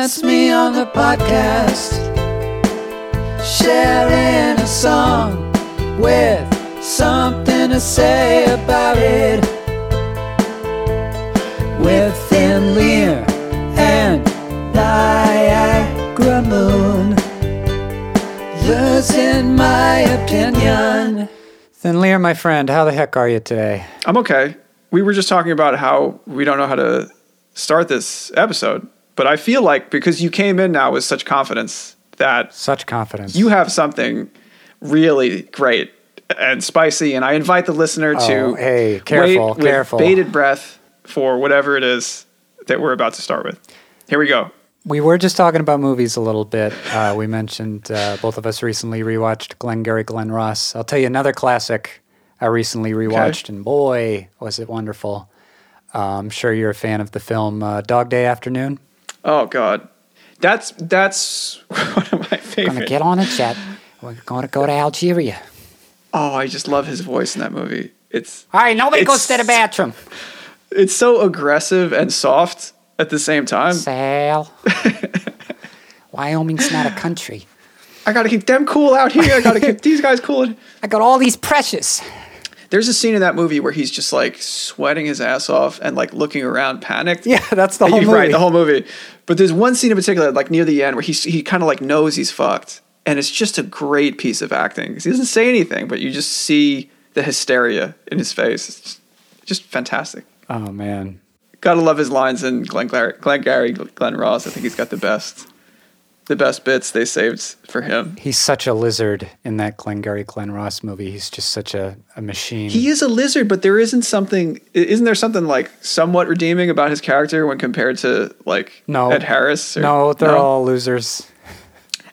That's me on the podcast, sharing a song with something to say about it. With Thin Lear and Niagara Moon. Losing my opinion. Thin Lear, my friend, how the heck are you today? I'm okay. We were just talking about how we don't know how to start this episode, but I feel like because you came in now with such confidence that Such confidence. you have something really great and spicy, and I invite the listener to Oh, hey, careful, wait with careful. bated breath for whatever it is that we're about to start with. Here we go. We were just talking about movies a little bit. Uh, we mentioned uh, both of us recently rewatched Glengarry Glen Ross. I'll tell you another classic I recently rewatched, and boy, was it wonderful. Uh, I'm sure you're a fan of the film uh, Dog Day Afternoon. Oh God, that's that's one of my favorite. Gonna get on a jet. We're gonna go to Algeria. oh, I just love his voice in that movie. It's All right, nobody goes to the bathroom. it's so aggressive and soft at the same time. Sal. Wyoming's not a country. I gotta keep them cool out here. I gotta keep these guys cool. I got all these precious. There's a scene in that movie where he's just like sweating his ass off and like looking around panicked. Yeah, that's the whole movie. Right, the whole movie. But there's one scene in particular, like near the end, where he's, he kind of like knows he's fucked. And it's just a great piece of acting. 'Cause He doesn't say anything, but you just see the hysteria in his face. It's just, just fantastic. oh man, Gotta love his lines in Glenn, Glenn Gary, Glenn Ross. I think he's got the best, the best bits they saved for him. he's such a lizard in that Glengarry Glen Ross movie. He's just such a, a machine. He is a lizard, but there isn't something. Isn't there something like somewhat redeeming about his character when compared to like no, Ed Harris? or- no, they're all losers.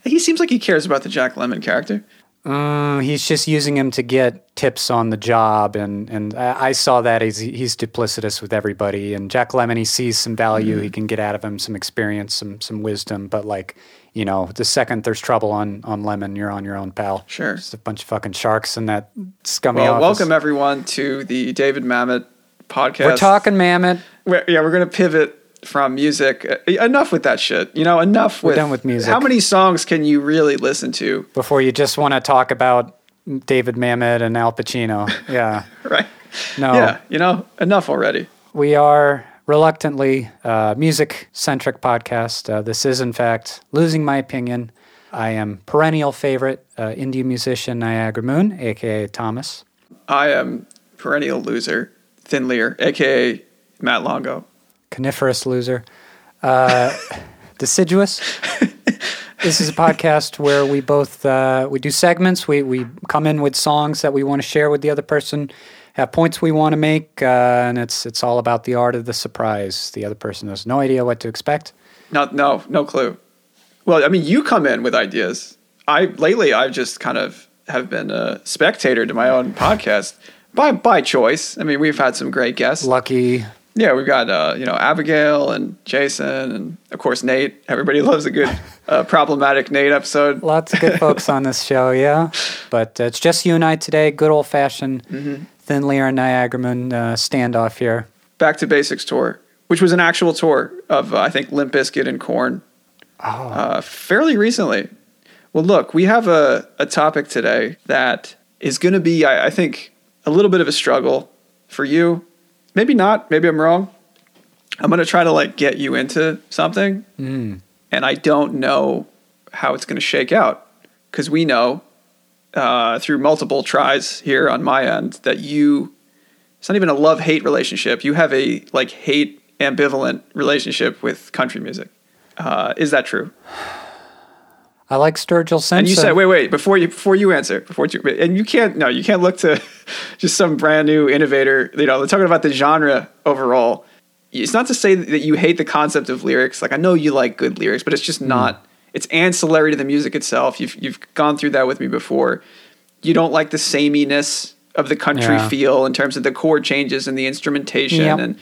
He seems like he cares about the Jack Lemmon character. Uh, he's just using him to get tips on the job, and and I I saw that he's he's duplicitous with everybody. And Jack Lemmon, he sees some value he can get out of him, some experience, some some wisdom. But like, you know, the second there's trouble on on Lemmon, you're on your own, pal. Sure. Just a bunch of fucking sharks in that scummy Well, office. welcome everyone to the David Mamet podcast. We're talking Mammoth. We're- yeah, we're gonna pivot from music. Uh, enough with that shit. You know, enough We're with. done with music. How many songs can you really listen to? Before you just want to talk about David Mamet and Al Pacino. Yeah. Right. No. Yeah. You know, enough already. We are reluctantly a music centric podcast. Uh, this is, in fact, losing my opinion. I am perennial favorite uh, indie musician Niagara Moon, aka Thomas. I am perennial loser, Thin Lear, aka Matt Longo. Coniferous loser. Uh, deciduous. this is a podcast where we both uh, we do segments. We we come in with songs that we want to share with the other person, have points we want to make, uh, and it's it's all about the art of the surprise. The other person has no idea what to expect. Not no no clue. Well, I mean, you come in with ideas. I lately I've just kind of have been a spectator to my own podcast by by choice. I mean, we've had some great guests. Lucky Yeah, we've got uh, you know Abigail and Jason and of course Nate. Everybody loves a good uh, problematic Nate episode. Lots of good folks on this show, yeah. But uh, it's just you and I today. Good old fashioned Thin And Niagara Moon uh, standoff here. Back to Basics tour, which was an actual tour of uh, I think Limp Bizkit and Korn. Uh, fairly recently. Well, look, we have a, a topic today that is going to be, I, I think, a little bit of a struggle for you. Maybe not. Maybe I'm wrong. I'm going to try to like get you into something, and I don't know how it's going to shake out because we know uh, through multiple tries here on my end that you it's not even a love hate relationship. You have a like hate ambivalent relationship with country music. Uh, is that true? I like Sturgill Simpson. And you said, wait, wait, before you before you answer, before you, and you can't, no, you can't look to just some brand new innovator. You know, they're talking about the genre overall. It's not to say that you hate the concept of lyrics. Like I know you like good lyrics, but it's just not. It's ancillary to the music itself. You've you've gone through that with me before. You don't like the sameness of the country Yeah. feel in terms of the chord changes and the instrumentation, Yep. and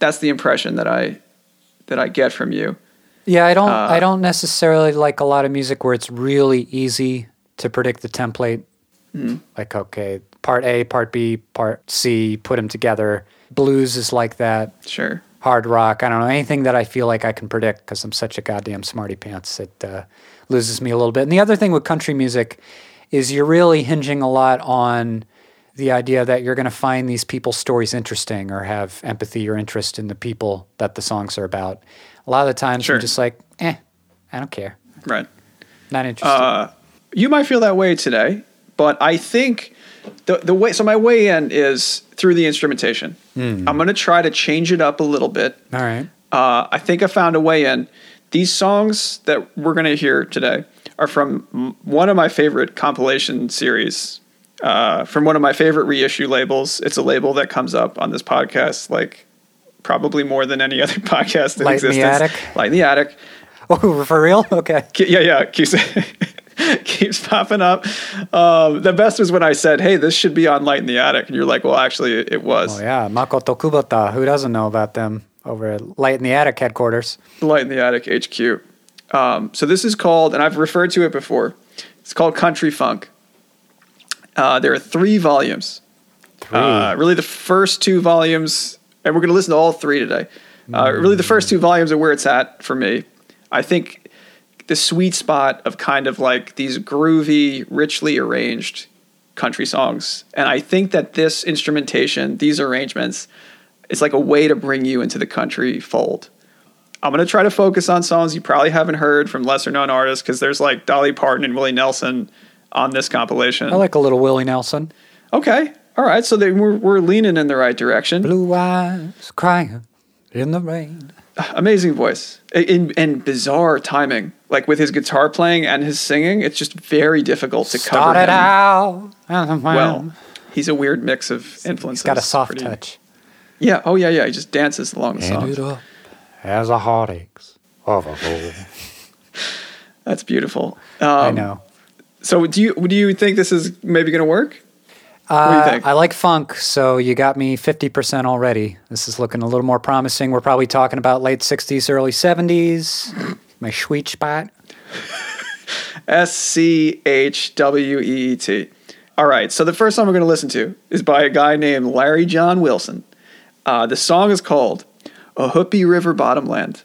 that's the impression that I that I get from you. Yeah, I don't. Uh, I don't necessarily like a lot of music where it's really easy to predict the template. Mm-hmm. Like, okay, part A, part B, part C, put them together. Blues is like that. Sure. Hard rock. I don't know anything that I feel like I can predict because I'm such a goddamn smarty pants. It uh, loses me a little bit. And the other thing with country music is you're really hinging a lot on the idea that you're going to find these people's stories interesting or have empathy or interest in the people that the songs are about. A lot of the times Sure. I'm just like, eh, I don't care. Right. Not interested. Uh, you might feel that way today, but I think the the way so my way in is through the instrumentation. I'm going to try to change it up a little bit. All right. Uh, I think I found a way in. These songs that we're going to hear today are from one of my favorite compilation series, uh, from one of my favorite reissue labels. It's a label that comes up on this podcast like probably more than any other podcast in Light in the existence. Attic? Light in the Attic. Oh, for real? Okay. Yeah, yeah, keeps popping up. Um, the best was when I said, "Hey, this should be on Light in the Attic," and you're like, "Well, actually, it, it was Oh yeah, Makoto Kubota. Who doesn't know about them over at Light in the Attic headquarters? Light in the Attic HQ." Um, so this is called, and I've referred to it before. It's called Country Funk. Uh, there are three volumes. Three. Uh, really, the first two volumes, and we're going to listen to all three today. Uh, really, the first two volumes are where it's at for me. I think the sweet spot of kind of like these groovy, richly arranged country songs. And I think that this instrumentation, these arrangements, is like a way to bring you into the country fold. I'm going to try to focus on songs you probably haven't heard from lesser known artists because there's like Dolly Parton and Willie Nelson on this compilation. I like a little Willie Nelson. Okay. All right. So they, we're, we're leaning in the right direction. Blue eyes crying in the rain. Amazing voice in, and bizarre timing. Like with his guitar playing and his singing, it's just very difficult to cover Started him. out. Well, he's a weird mix of influences. he's got a soft Pretty- touch. Yeah. Oh yeah. Yeah. He just dances along the song. up as a heartaches of a fool. That's beautiful. Um, I know. So do you do you think this is maybe going to work? Uh? I like funk, so you got me 50% already. This is looking a little more promising. We're probably talking about late 60s, early 70s. My sweet spot. S C H W E E T. All right. So the first song we're going to listen to is by a guy named Larry John Wilson. Uh, the song is called "Ohoopee River Bottomland."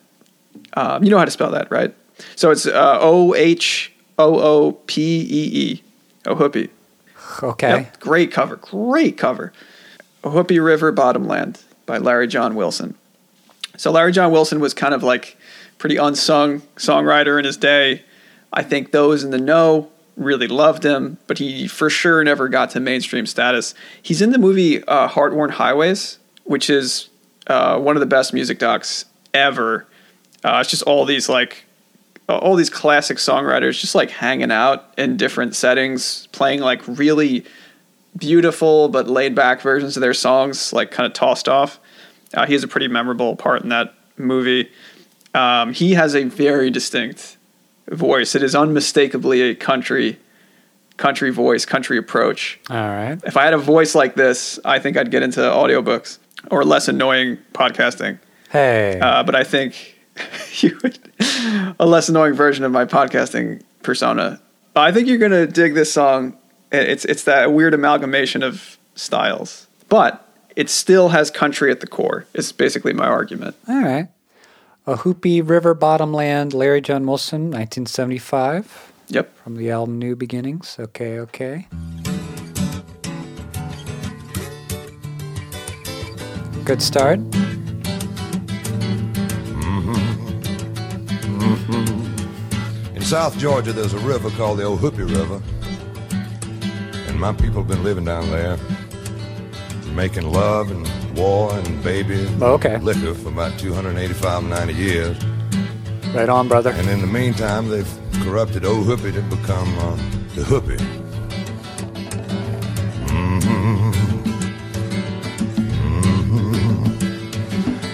Um, you know how to spell that, right? So it's uh, O H O O P E E. Ohoopee. Okay. Yep, great cover. Great cover. Ohoopee River Bottomland by Larry John Wilson. So Larry John Wilson was kind of like pretty unsung songwriter in his day. I think those in the know really loved him, but he for sure never got to mainstream status. He's in the movie uh, Heartworn Highways, which is uh, one of the best music docs ever. Uh, it's just all these like all these classic songwriters just like hanging out in different settings, playing like really beautiful but laid back versions of their songs, like kind of tossed off. Uh, he has a pretty memorable part in that movie. Um, he has a very distinct voice. It is unmistakably a country, country voice, country approach. All right. If I had a voice like this, I think I'd get into audiobooks or less annoying podcasting. Hey. Uh, but I think you would a less annoying version of my podcasting persona. I think you're gonna dig this song. It's it's that weird amalgamation of styles, but it still has country at the core. Is basically my argument. All right. Ohoopee River Bottomland, Larry John Wilson, 1975, Yep. from the album New Beginnings. Okay, okay. Good start. In South Georgia, there's a river called the Ohoopee River. And my people have been living down there, making love and war and babies and Oh, okay. liquor for about 285, 90 years. Right on, brother. And in the meantime, they've corrupted Ohoopee to become uh, the Hoopie.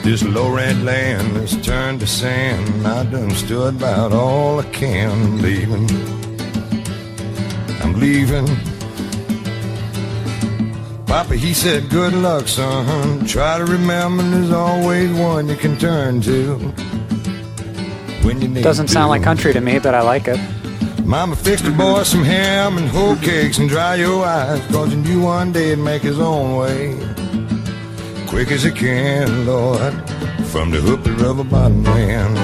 This low rent land is turned to sand. I done stood about all I can. I'm leaving. I'm leaving. Papa, he said, good luck, son. Try to remember there's always one you can turn to. When you need Doesn't sound like country to me, but I like it. Mama fixed the boy some ham and whole cakes and dry your eyes. Cause he knew one day he'd make his own way. Quick as he can, Lord. from the Hoopie River bottom land.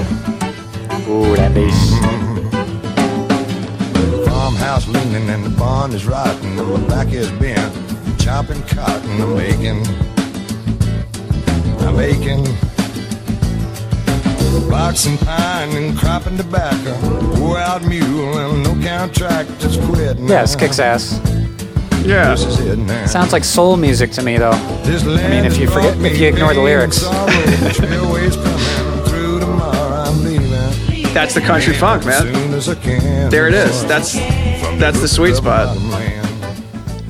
Ooh, that bass. Mm-hmm. Farmhouse leaning and the barn is rotting. And my back is bent, chopping cotton. I'm aching, I'm aching. Boxing pine and cropping tobacco. Wore out mule and no count tractors quit. now. This kicks ass. Yeah. This is it now. Sounds like soul music to me, though. This I mean, if you forget, if you ignore the lyrics. That's the country funk, man. There There it is. That's that's the sweet spot.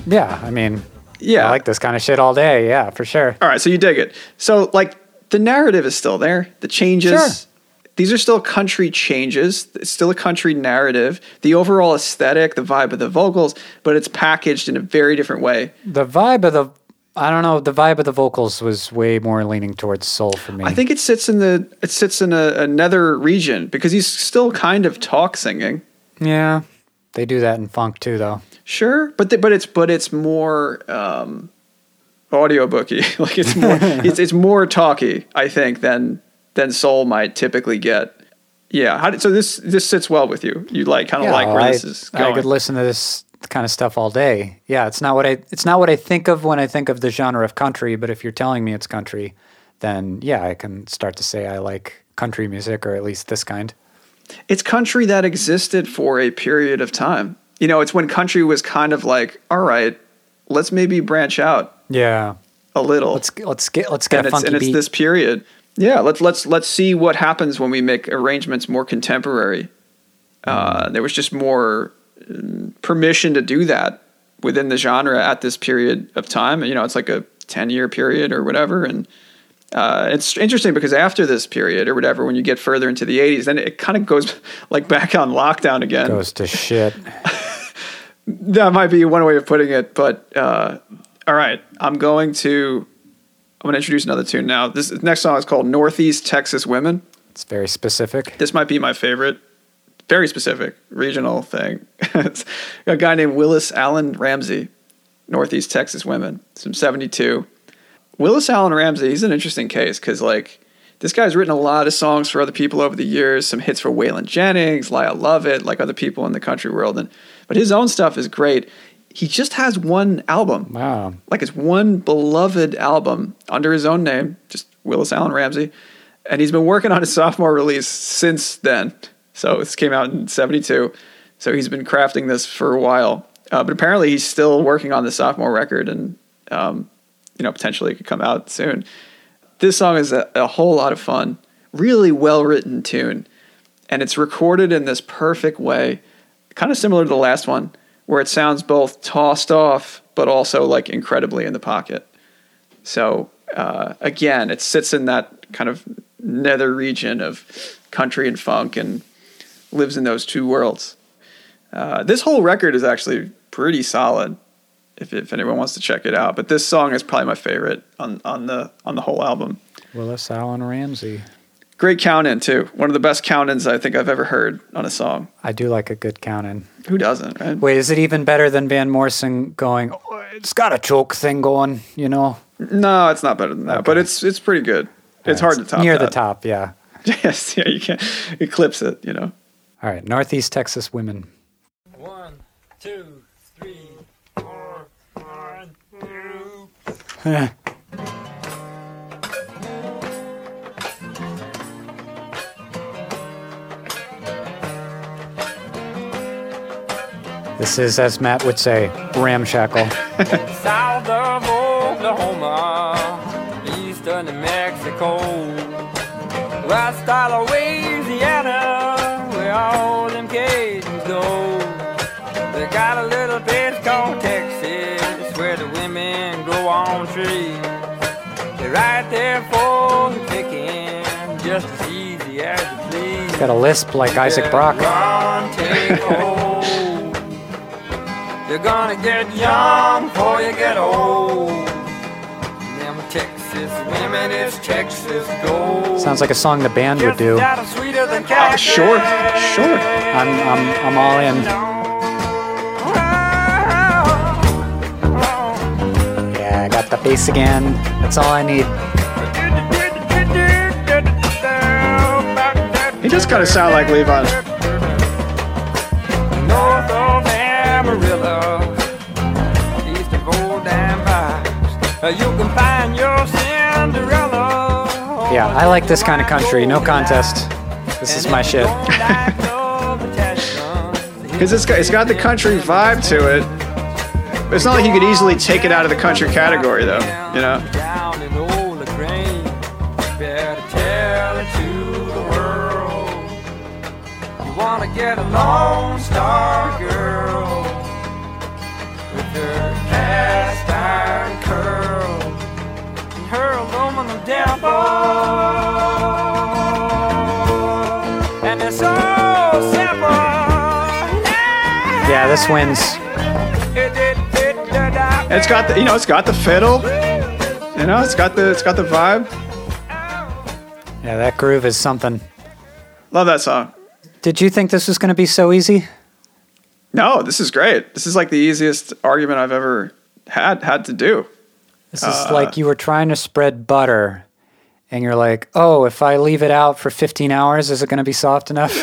Yeah, I mean, Yeah. I like this kind of shit all day. Yeah, for sure. All right, so you dig it. So like the narrative is still there. The changes. Sure. These are still country changes. It's still a country narrative. The overall aesthetic, the vibe of the vocals, but it's packaged in a very different way. The vibe of the, I don't know, the vibe of the vocals was way more leaning towards soul for me. I think it sits in the it sits in a, another region because he's still kind of talk singing. Yeah, they do that in funk too, though. Sure, but the, but it's but it's more um, audiobooky. like it's more it's it's more talky, I think, than than soul might typically get. Yeah. How did, so this this sits well with you. You like kind of Yeah, like where I, this is I could listen to this kind of stuff all day. Yeah, it's not what I it's not what I think of when I think of the genre of country. But if you're telling me it's country, then yeah, I can start to say I like country music or at least this kind. it's country that existed for a period of time. You know, it's when country was kind of like, all right, let's maybe branch out Yeah, a little. let's let's get let's get and a it's funky and it's this period. Yeah, let's let's let's see what happens when we make arrangements more contemporary. Uh, there was just more mm, permission to do that within the genre at this period of time. You know, it's like a ten year period or whatever, and uh, it's interesting because after this period or whatever, when you get further into the '80s, then it kind of goes like back on lockdown again. goes to shit. That might be one way of putting it, but uh, all right, I'm going to I'm going to introduce another tune now. This next song is called Northeast Texas Women. It's very specific. This might be my favorite, very specific regional thing. it's a guy named Willis Alan Ramsey, Northeast Texas Women, some '72. Willis Alan Ramsey, he's an interesting case because like this guy's written a lot of songs for other people over the years, some hits for Waylon Jennings, Lyle Lovett, like other people in the country world, and but his own stuff is great. He just has one album. Wow. Like it's one beloved album under his own name, just Willis Alan Ramsey. And he's been working on his sophomore release since then. So this came out in 72. So he's been crafting this for a while. Uh, but apparently he's still working on the sophomore record and, um, you know, potentially it could come out soon. This song is a, a whole lot of fun, really well written tune. And it's recorded in this perfect way, kind of similar to the last one, where it sounds both tossed off, but also like incredibly in the pocket. So uh, again, it sits in that kind of nether region of country and funk and lives in those two worlds. Uh, this whole record is actually pretty solid. If, if anyone wants to check it out, but this song is probably my favorite on, on the on the whole album. Willis Alan Ramsey. Great count in too. One of the best count ins I think I've ever heard on a song. I do like a good count in. Who doesn't, right? Wait, is it even better than Van Morrison going? "Oh, it's got a choke thing going, you know. No, it's not better than that, but it's it's pretty good. It's hard to top. near the top. Yeah. Yes, yeah, you can't eclipse it. You know. All right, Northeast Texas women. One, two, three, four, one, two. This is, as Matt would say, ramshackle. South of Oklahoma, east of New Mexico, west of Louisiana, where all them Cajuns go. They got a little place called Texas, where the women grow on trees. They're right there for the picking, just as easy as you please. Got a lisp like Isaac Brock. Run, take hold. You're gonna get young before you get old. Them Texas women is Texas gold. Sounds like a song the band would do. Sweeter than Uh, sure, sure. I'm, I'm, I'm all in. Yeah, I got the bass again. That's all I need. He just kind of sound like Levon. You can find your Cinderella. Yeah, I like this kind of country. No contest. This is my shit. Because it's got, it's got the country vibe to it. It's not like you could easily take it out of the country category, though. You know? Down in old Lagrange, better tell it to the world. You wanna get a Lone Star girl with her aluminum. And it's so simple. Yeah, this wins. It's got the you know it's got the fiddle. You know, it's got the it's got the vibe. Yeah, that groove is something. Love that song. Did you think this was going to be so easy? No, this is great. This is like the easiest argument I've ever had had to do. This is like you were trying to spread butter and you're like, oh, if I leave it out for 15 hours, is it going to be soft enough?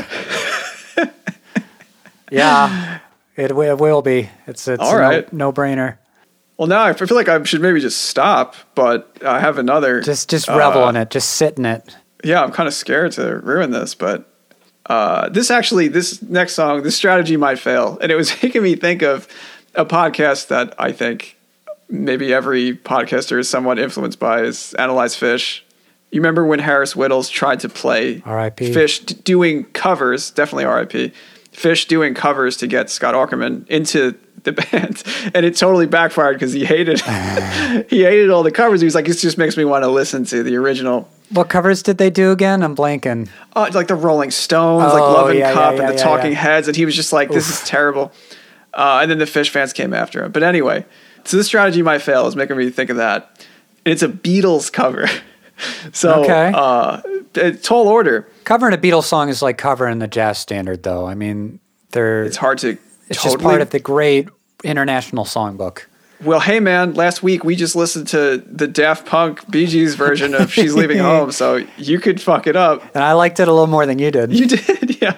yeah, it, wi- it will be. It's, it's All a right. no, brainer. Well, now I feel like I should maybe just stop, but I have another. Just just revel uh, in it. Just sit in it. yeah, I'm kind of scared to ruin this, but uh, this actually, this next song, this strategy might fail, and it was making me think of a podcast that I think maybe every podcaster is somewhat influenced by is Analyze Phish. You remember when Harris Wittels tried to play R.I.P.. Phish doing covers, definitely R.I.P. Phish doing covers to get Scott Aukerman into the band, and it totally backfired because he hated he hated all the covers. He was like, "This just makes me want to listen to the original." What covers did they do again? I'm blanking. uh, like the Rolling Stones, like Oh, Love and yeah, Cup, yeah, and the yeah, Talking yeah. Heads, and he was just like, "This is terrible." Uh, and then the Phish fans came after him. But anyway, so this strategy might fail. Is making me think of that. It's a Beatles cover. so Okay. uh, tall order. Covering a Beatles song is like covering the jazz standard, though. I mean, they're It's hard to. it's totally, just part of the great international songbook. Well, hey man, last week we just listened to the Daft Punk Bee Gees version of "She's Leaving Home," so you could fuck it up. And I liked it a little more than you did. You did, yeah,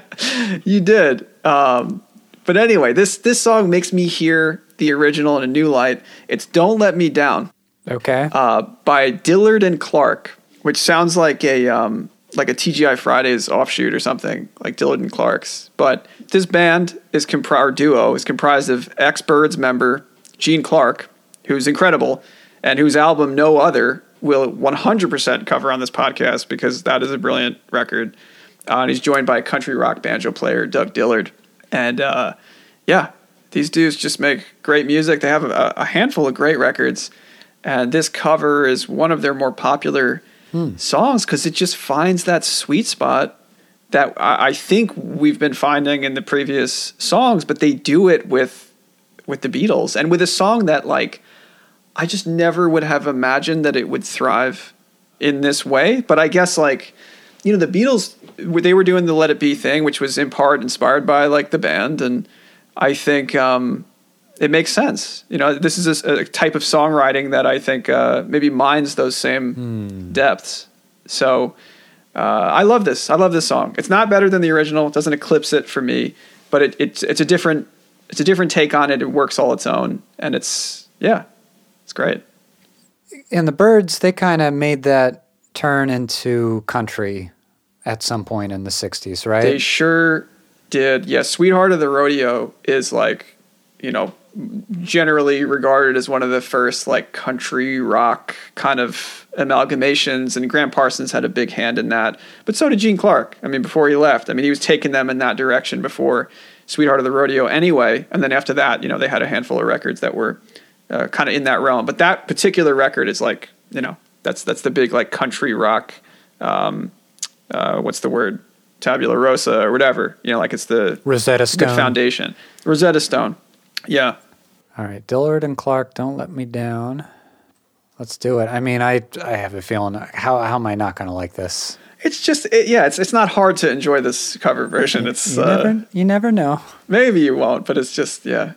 you did. Um, but anyway, this this song makes me hear the original in a new light. It's "Don't Let Me Down" Okay. uh, by Dillard and Clark, which sounds like a um, like a TGI Fridays offshoot or something, like Dillard and Clark's. But this band is compri- or duo is comprised of ex Byrds member Gene Clark, who's incredible, and whose album No Other will 100% cover on this podcast because that is a brilliant record. Uh, and he's joined by country rock banjo player Doug Dillard. And uh, yeah, these dudes just make great music. They have a, a handful of great records. And this cover is one of their more popular hmm. songs because it just finds that sweet spot that I, I think we've been finding in the previous songs, but they do it with with the Beatles and with a song that like I just never would have imagined that it would thrive in this way. But I guess like you know the Beatles they were doing the Let It Be thing, which was in part inspired by like the band, and I think um, it makes sense. You know, this is a, a type of songwriting that I think uh, maybe mines those same depths. So uh, I love this. I love this song. It's not better than the original. It doesn't eclipse it for me, but it, it's it's a different it's a different take on it. It works all its own, and it's yeah, it's great. and the Byrds, they kind of made that turn into country at some point in the 60s, right? They sure did. Yeah, Sweetheart of the Rodeo is like, you know, generally regarded as one of the first like country rock kind of amalgamations and Gram Parsons had a big hand in that. But so did Gene Clark. I mean, before he left, I mean, he was taking them in that direction before Sweetheart of the Rodeo anyway, and then after that, you know, they had a handful of records that were uh, kind of in that realm. But that particular record is like, you know, that's that's the big like country rock um uh, what's the word tabula rosa or whatever you know like it's the Rosetta Stone. foundation rosetta stone yeah All right, Dillard and Clark, don't let me down. Let's do it. I mean, I I have a feeling. How how am I not going to like this? it's just it, yeah it's it's not hard to enjoy this cover version it's You uh, never you never know. maybe you won't but it's just yeah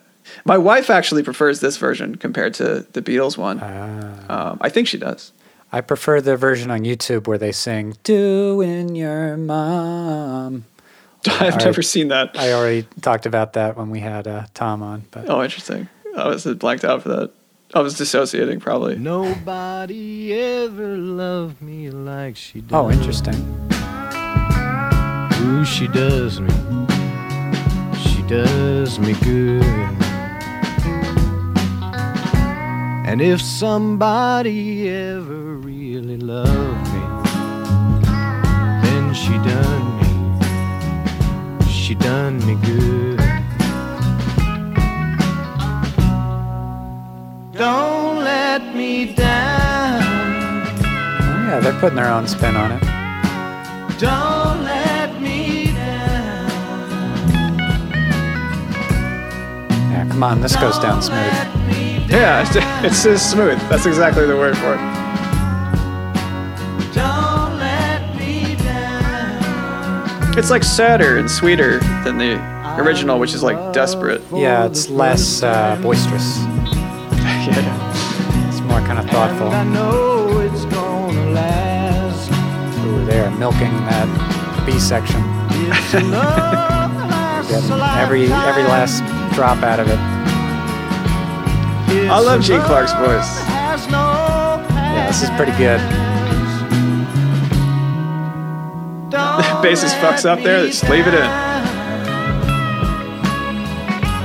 my wife actually prefers this version compared to the beatles one Ah. um, i think she does I prefer the version on YouTube where they sing "Doing Your Mom." I've Alright. never seen that. I already talked about that when we had uh, Tom on, but Oh, interesting. I was blanked out for that. I was dissociating probably. Nobody ever loved me like she does. oh, interesting. Ooh, she does me. She does me good. And if somebody ever really loved me, then she done me. She done me good. Don't let me down. Oh, yeah, they're putting their own spin on it. Don't let me down. Yeah, come on, this goes down smooth. Yeah, it's, it's smooth. That's exactly the word for it. It's like sadder and sweeter than the original, which is like desperate. Yeah, it's less uh, boisterous. yeah. It's more kind of thoughtful I thoughtful. know it's gonna last. Ooh, they are milking that B section. It's a love lasts Getting a every every last drop out of it. It's I love a Gene Clark's voice. no Yeah, this is pretty good. Bassist fucks up there, just leave it in.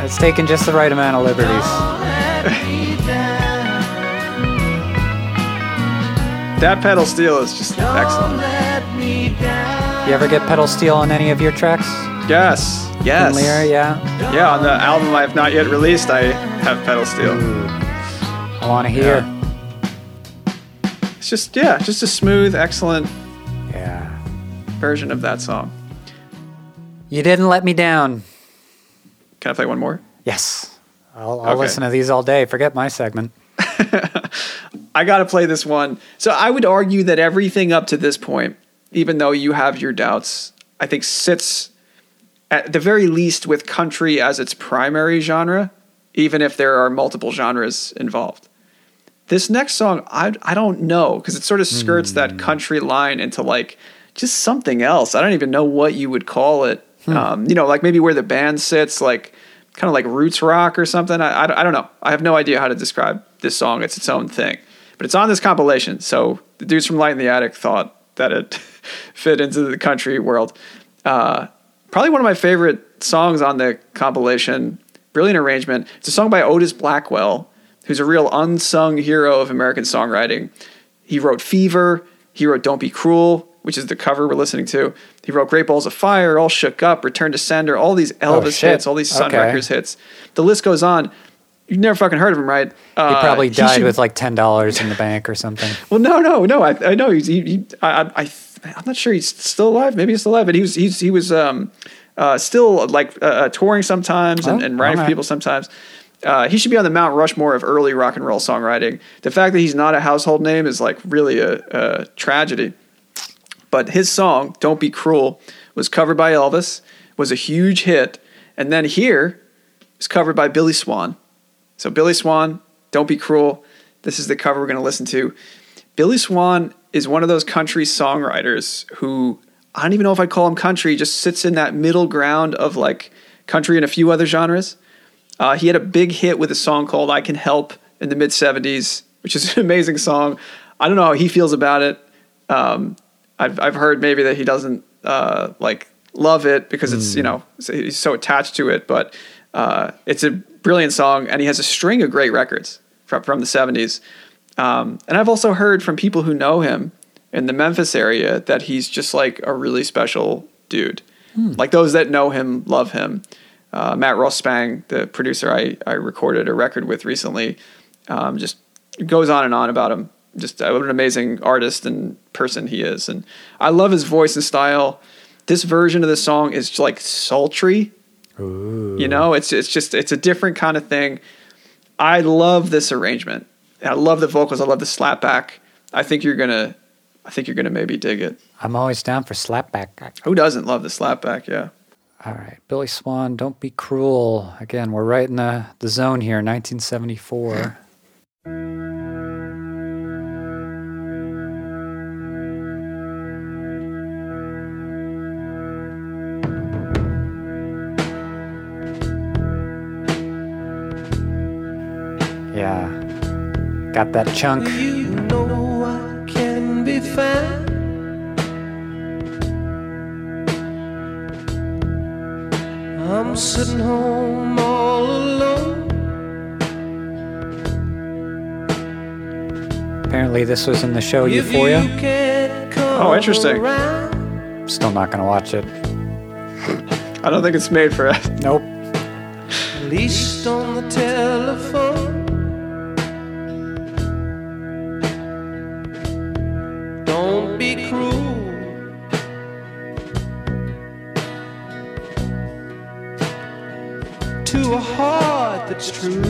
It's taken just the right amount of liberties. Let me down. That pedal steel is just excellent. let me down. You ever get pedal steel on any of your tracks? Yes. Yes. From Lear, yeah. Yeah, on the album I have not yet released, I have pedal steel. I want to hear. It's just yeah, just a smooth, excellent Yeah. Version of that song. You didn't let me down. Can I play one more? Yes. I'll, I'll Okay. listen to these all day. Forget my segment. I got to play this one. So I would argue that everything up to this point, even though you have your doubts, I think sits at the very least with country as its primary genre, even if there are multiple genres involved. This next song, I, I don't know, because it sort of skirts that hmm. country line into like just something else. I don't even know what you would call it. Um, you know, like maybe where the band sits, like kind of like roots rock or something. I, I, I don't know. I have no idea how to describe this song. It's its own thing. But it's on this compilation. So the dudes from Light in the Attic thought that it fit into the country world. Uh, probably one of my favorite songs on the compilation. Brilliant arrangement. It's a song by Otis Blackwell, who's a real unsung hero of American songwriting. He wrote Fever. He wrote Don't Be Cruel, which is the cover we're listening to. He wrote Great Balls of Fire, All Shook Up, Return to Sender, all these Elvis Oh, hits, all these Sun Okay. Records hits. The list goes on. You've never fucking heard of him, right? He Uh, probably he died should- with like ten dollars in the bank or something. well, no, no, no. I, I know he's. He, he, I, I, I'm not sure he's still alive. Maybe he's still alive, but he was. He's, he was um, uh, still like uh, uh, touring sometimes and, Oh, and writing for people sometimes. Uh, he should be on the Mount Rushmore of early rock and roll songwriting. The fact that he's not a household name is like really a, a tragedy. But his song "Don't Be Cruel" was covered by Elvis, was a huge hit, and then here is covered by Billy Swan. So Billy Swan, Don't Be Cruel. This is the cover we're going to listen to. Billy Swan is one of those country songwriters who I don't even know if I'd call him country, just sits in that middle ground of like country and a few other genres. Uh, he had a big hit with a song called I Can Help in the mid 70s, which is an amazing song. I don't know how he feels about it. Um, I've, I've heard maybe that he doesn't uh, like love it because it's, you know, he's so attached to it, but uh, it's a brilliant song and he has a string of great records from, from the 70s. Um, and I've also heard from people who know him in the Memphis area that he's just like a really special dude. Like those that know him love him. Uh, Matt Ross Spang, the producer I, I recorded a record with recently, um, just goes on and on about him. Just uh, what an amazing artist and person he is. And I love his voice and style. This version of the song is like sultry. You know, it's it's just it's a different kind of thing. I love this arrangement. I love the vocals. I love the slapback. I think you're gonna, I think you're gonna maybe dig it. I'm always down for slapback. Who doesn't love the slapback? Yeah. All right, Billy Swan, don't be cruel. Again, we're right in the, the zone here, 1974. Yeah. Got that chunk. You know I can be found. I'm sitting home all alone. Apparently, this was in the show If Euphoria. you can't come Oh, interesting. around, Still not gonna watch it. I don't think it's made for us. Nope. at least on the telephone. A heart that's true.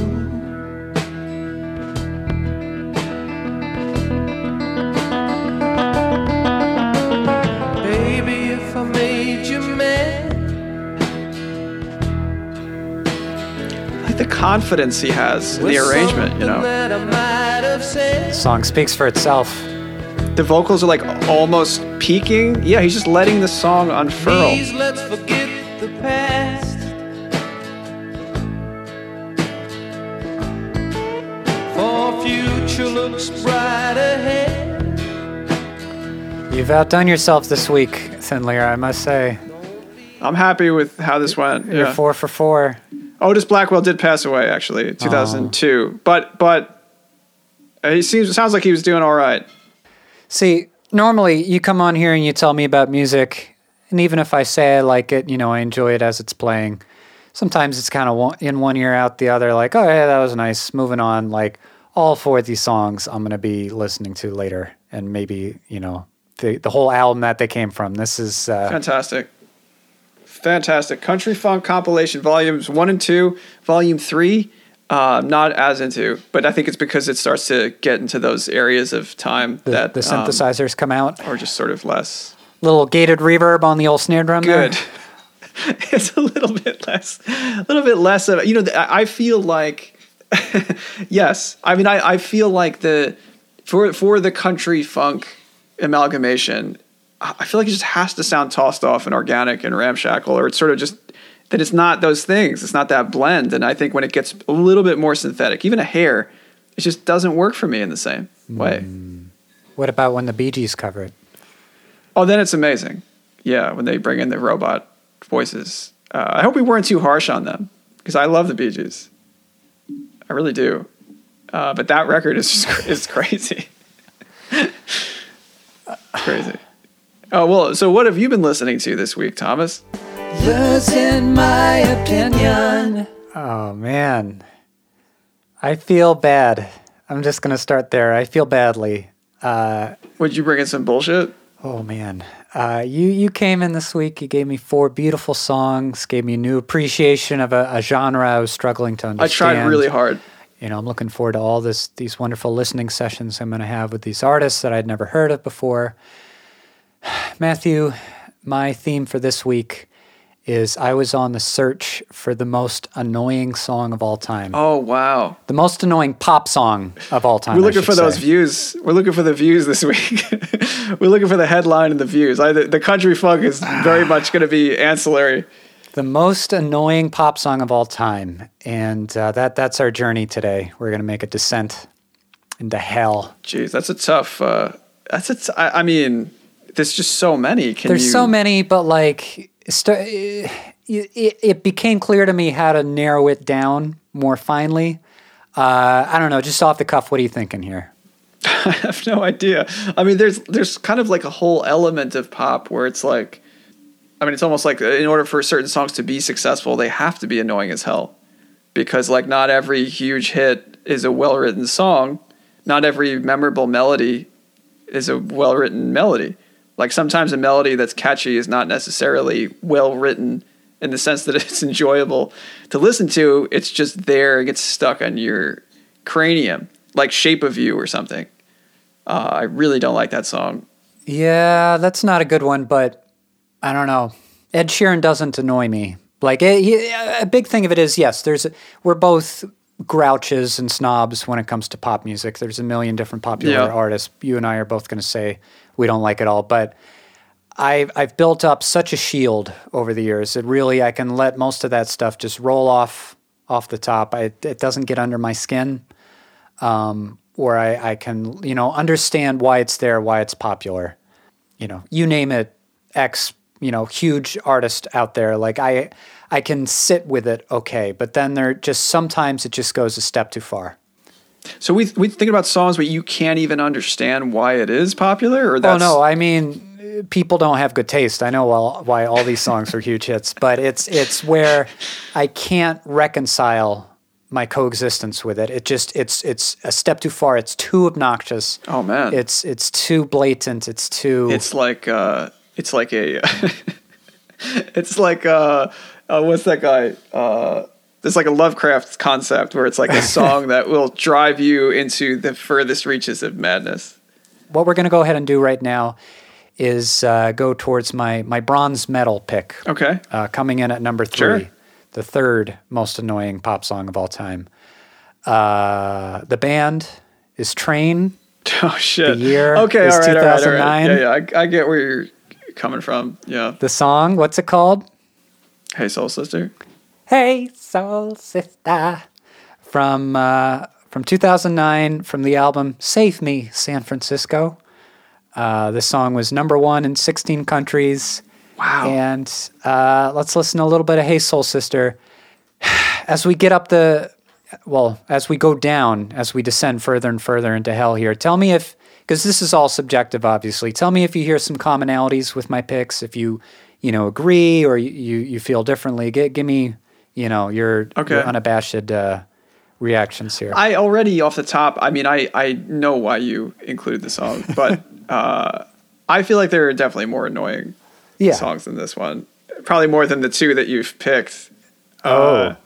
Baby, if I made you mad. like the confidence he has in the arrangement, you know. that I might have said. Song speaks for itself. The vocals are like almost peaking. Yeah, he's just letting the song unfurl. Please You've outdone yourself this week, Thin Lear, I must say. I'm happy with how this went. You're Yeah. four for four. Otis Blackwell did pass away actually, in 2002. But but uh, he seems it sounds like he was doing all right. See, normally you come on here and you tell me about music, and even if I say I like it, you know, I enjoy it as it's playing. Sometimes it's kind of in one ear, out the other. Like, oh yeah, that was nice. Moving on. Like all four of these songs, I'm gonna be listening to later, and maybe you know the the whole album that they came from. This is uh, Fantastic. Fantastic. Country Funk compilation volumes one and two. Volume three, uh, not as into, but I think it's because it starts to get into those areas of time the, that the um, synthesizers come out. or just sort of less Little gated reverb on the old snare drum. good. it's a little bit less, a little bit less of you know. I I feel like, yes, I mean, I, I feel like the for for the country funk amalgamation, I feel like it just has to sound tossed off and organic and ramshackle, or it's sort of just that it's not those things. It's not that blend. And I think when it gets a little bit more synthetic, even a hair, it just doesn't work for me in the same way. What about when the Bee Gees cover it? Oh, then it's amazing. Yeah, when they bring in the robot voices. Uh, I hope we weren't too harsh on them because I love the Bee Gees. I really do. Uh, but that record is just, is crazy. crazy. Oh well. So what have you been listening to this week, Thomas? Losing my opinion. Oh man, I feel bad. I'm just gonna start there. I feel badly. Uh, Would you bring in some bullshit? Oh man, uh, you you came in this week. You gave me four beautiful songs. Gave me a new appreciation of a, a genre I was struggling to understand. I tried really hard. You know, I'm looking forward to all this these wonderful listening sessions I'm going to have with these artists that I'd never heard of before. Matthew, my theme for this week is I was on the search for the most annoying song of all time. Oh wow. The most annoying pop song of all time. We're looking for those views. We're looking for the views this week. We're looking for the headline and the views. I, the, the country funk is very much going to be ancillary. The most annoying pop song of all time, and uh, that that's our journey today. We're gonna make a descent into hell. Jeez, that's a tough. Uh, that's a. T- I, I mean, there's just so many. Can There's you, so many, but like, st- it, it, it became clear to me how to narrow it down more finely. Uh, I don't know, just off the cuff. What are you thinking here? I have no idea. I mean, there's there's kind of like a whole element of pop where it's like, I mean, it's almost like in order for certain songs to be successful, they have to be annoying as hell, because like not every huge hit is a well written song, not every memorable melody is a well written melody. Like sometimes a melody that's catchy is not necessarily well written in the sense that it's enjoyable to listen to. It's just there, it gets stuck on your cranium, like Shape of You or something. Uh, I really don't like that song. Yeah, that's not a good one, but I don't know. Ed Sheeran doesn't annoy me. Like it, he, a big thing of it is yes, there's we're both grouches and snobs when it comes to pop music. There's a million different popular Yeah. artists. You and I are both going to say we don't like it all, but I've I've built up such a shield over the years that really I can let most of that stuff just roll off off the top. I, it doesn't get under my skin. um, where I, I can you know understand why it's there, why it's popular. You know, you name it, X you know huge artist out there. Like I I can sit with it okay, but then there just sometimes it just goes a step too far. So we we think about songs where you can't even understand why it is popular, or Oh no, I mean people don't have good taste. I know why all these songs are huge hits, but it's it's where I can't reconcile my coexistence with it. It just it's it's a step too far. It's too obnoxious. Oh man, It's it's too blatant. It's too it's like uh, it's like a, it's like uh, uh, what's that guy? Uh, it's like a Lovecraft concept where it's like a song that will drive you into the furthest reaches of madness. what we're going to go ahead and do right now is uh, go towards my my bronze medal pick. Okay. uh, coming in at number three, Sure. the third most annoying pop song of all time. Uh, the band is Train. Oh shit. The year Okay. is all right. All right. All 2009. right. Yeah. Yeah. I, I get where you're coming from. Yeah. The song, what's it called? Hey, soul sister. Hey, soul sister, from uh, from 2009, from the album "Save Me, San Francisco." Uh, this song was number one in 16 countries. Wow. And uh, let's listen to a little bit of "Hey, Soul Sister." As we get up the, well, as we go down, as we descend further and further into hell here, tell me if, because this is all subjective, obviously. Tell me if you hear some commonalities with my picks. If you, you know, agree or you you, feel differently. Give, give me, you know, your, Okay. your unabashed uh, reactions here. I already off the top. I mean, I I know why you included the song, but uh, I feel like there are definitely more annoying yeah. songs than this one. Probably more than the two that you've picked. Oh. Uh,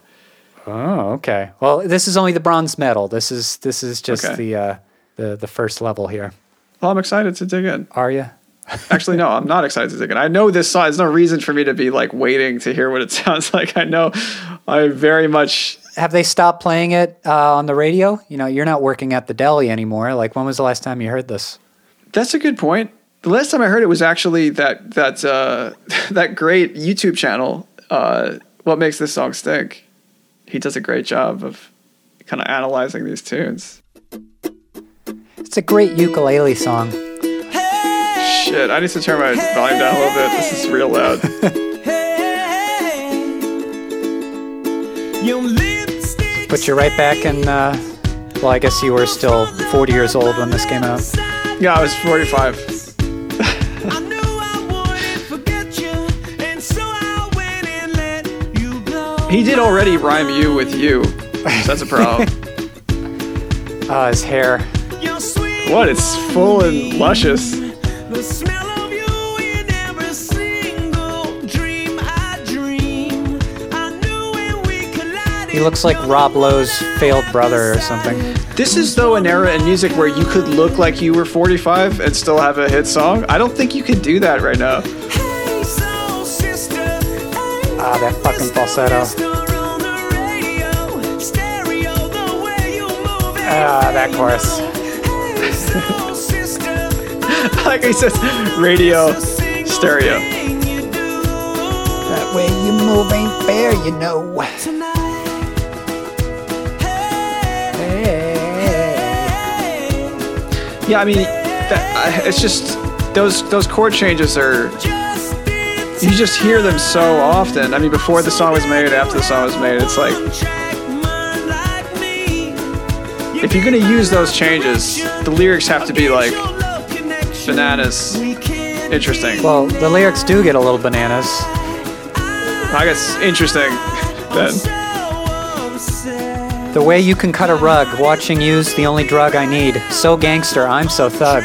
Oh, okay. Well, this is only the bronze medal. This is this is just Okay. the uh, the the first level here. well, I'm excited to dig in. Are you? Actually, no, I'm not excited to dig in. I know this song. There's no reason for me to be like waiting to hear what it sounds like. I know I very much. Have they stopped playing it uh, on the radio? You know, you're not working at the deli anymore. Like, when was the last time you heard this? That's a good point. The last time I heard it was actually that that uh, that great YouTube channel. Uh, what makes this song stink? He does a great job of kind of analyzing these tunes. It's a great ukulele song. Shit, I need to turn my volume down a little bit. This is real loud. Put you right back in. Uh, well, I guess you were still 40 years old when this came out. Yeah, I was 45. He did already rhyme you with you. So that's a problem. Uh, his hair. What? It's full and luscious. He looks like Rob Lowe's failed brother or something. This is though an era in music where you could look like you were 45 and still have a hit song. I don't think you could do that right now. Ah, that fucking falsetto. Ah, that chorus. like he says, radio, stereo. That way you move ain't fair, you know. Yeah, I mean, that, it's just those those chord changes are. You just hear them so often. I mean, before the song was made, after the song was made, it's like if you're gonna use those changes, the lyrics have to be like bananas. Interesting. Well, the lyrics do get a little bananas. I guess interesting. Then The way you can cut a rug, watching you's the only drug I need. So gangster, I'm so thug.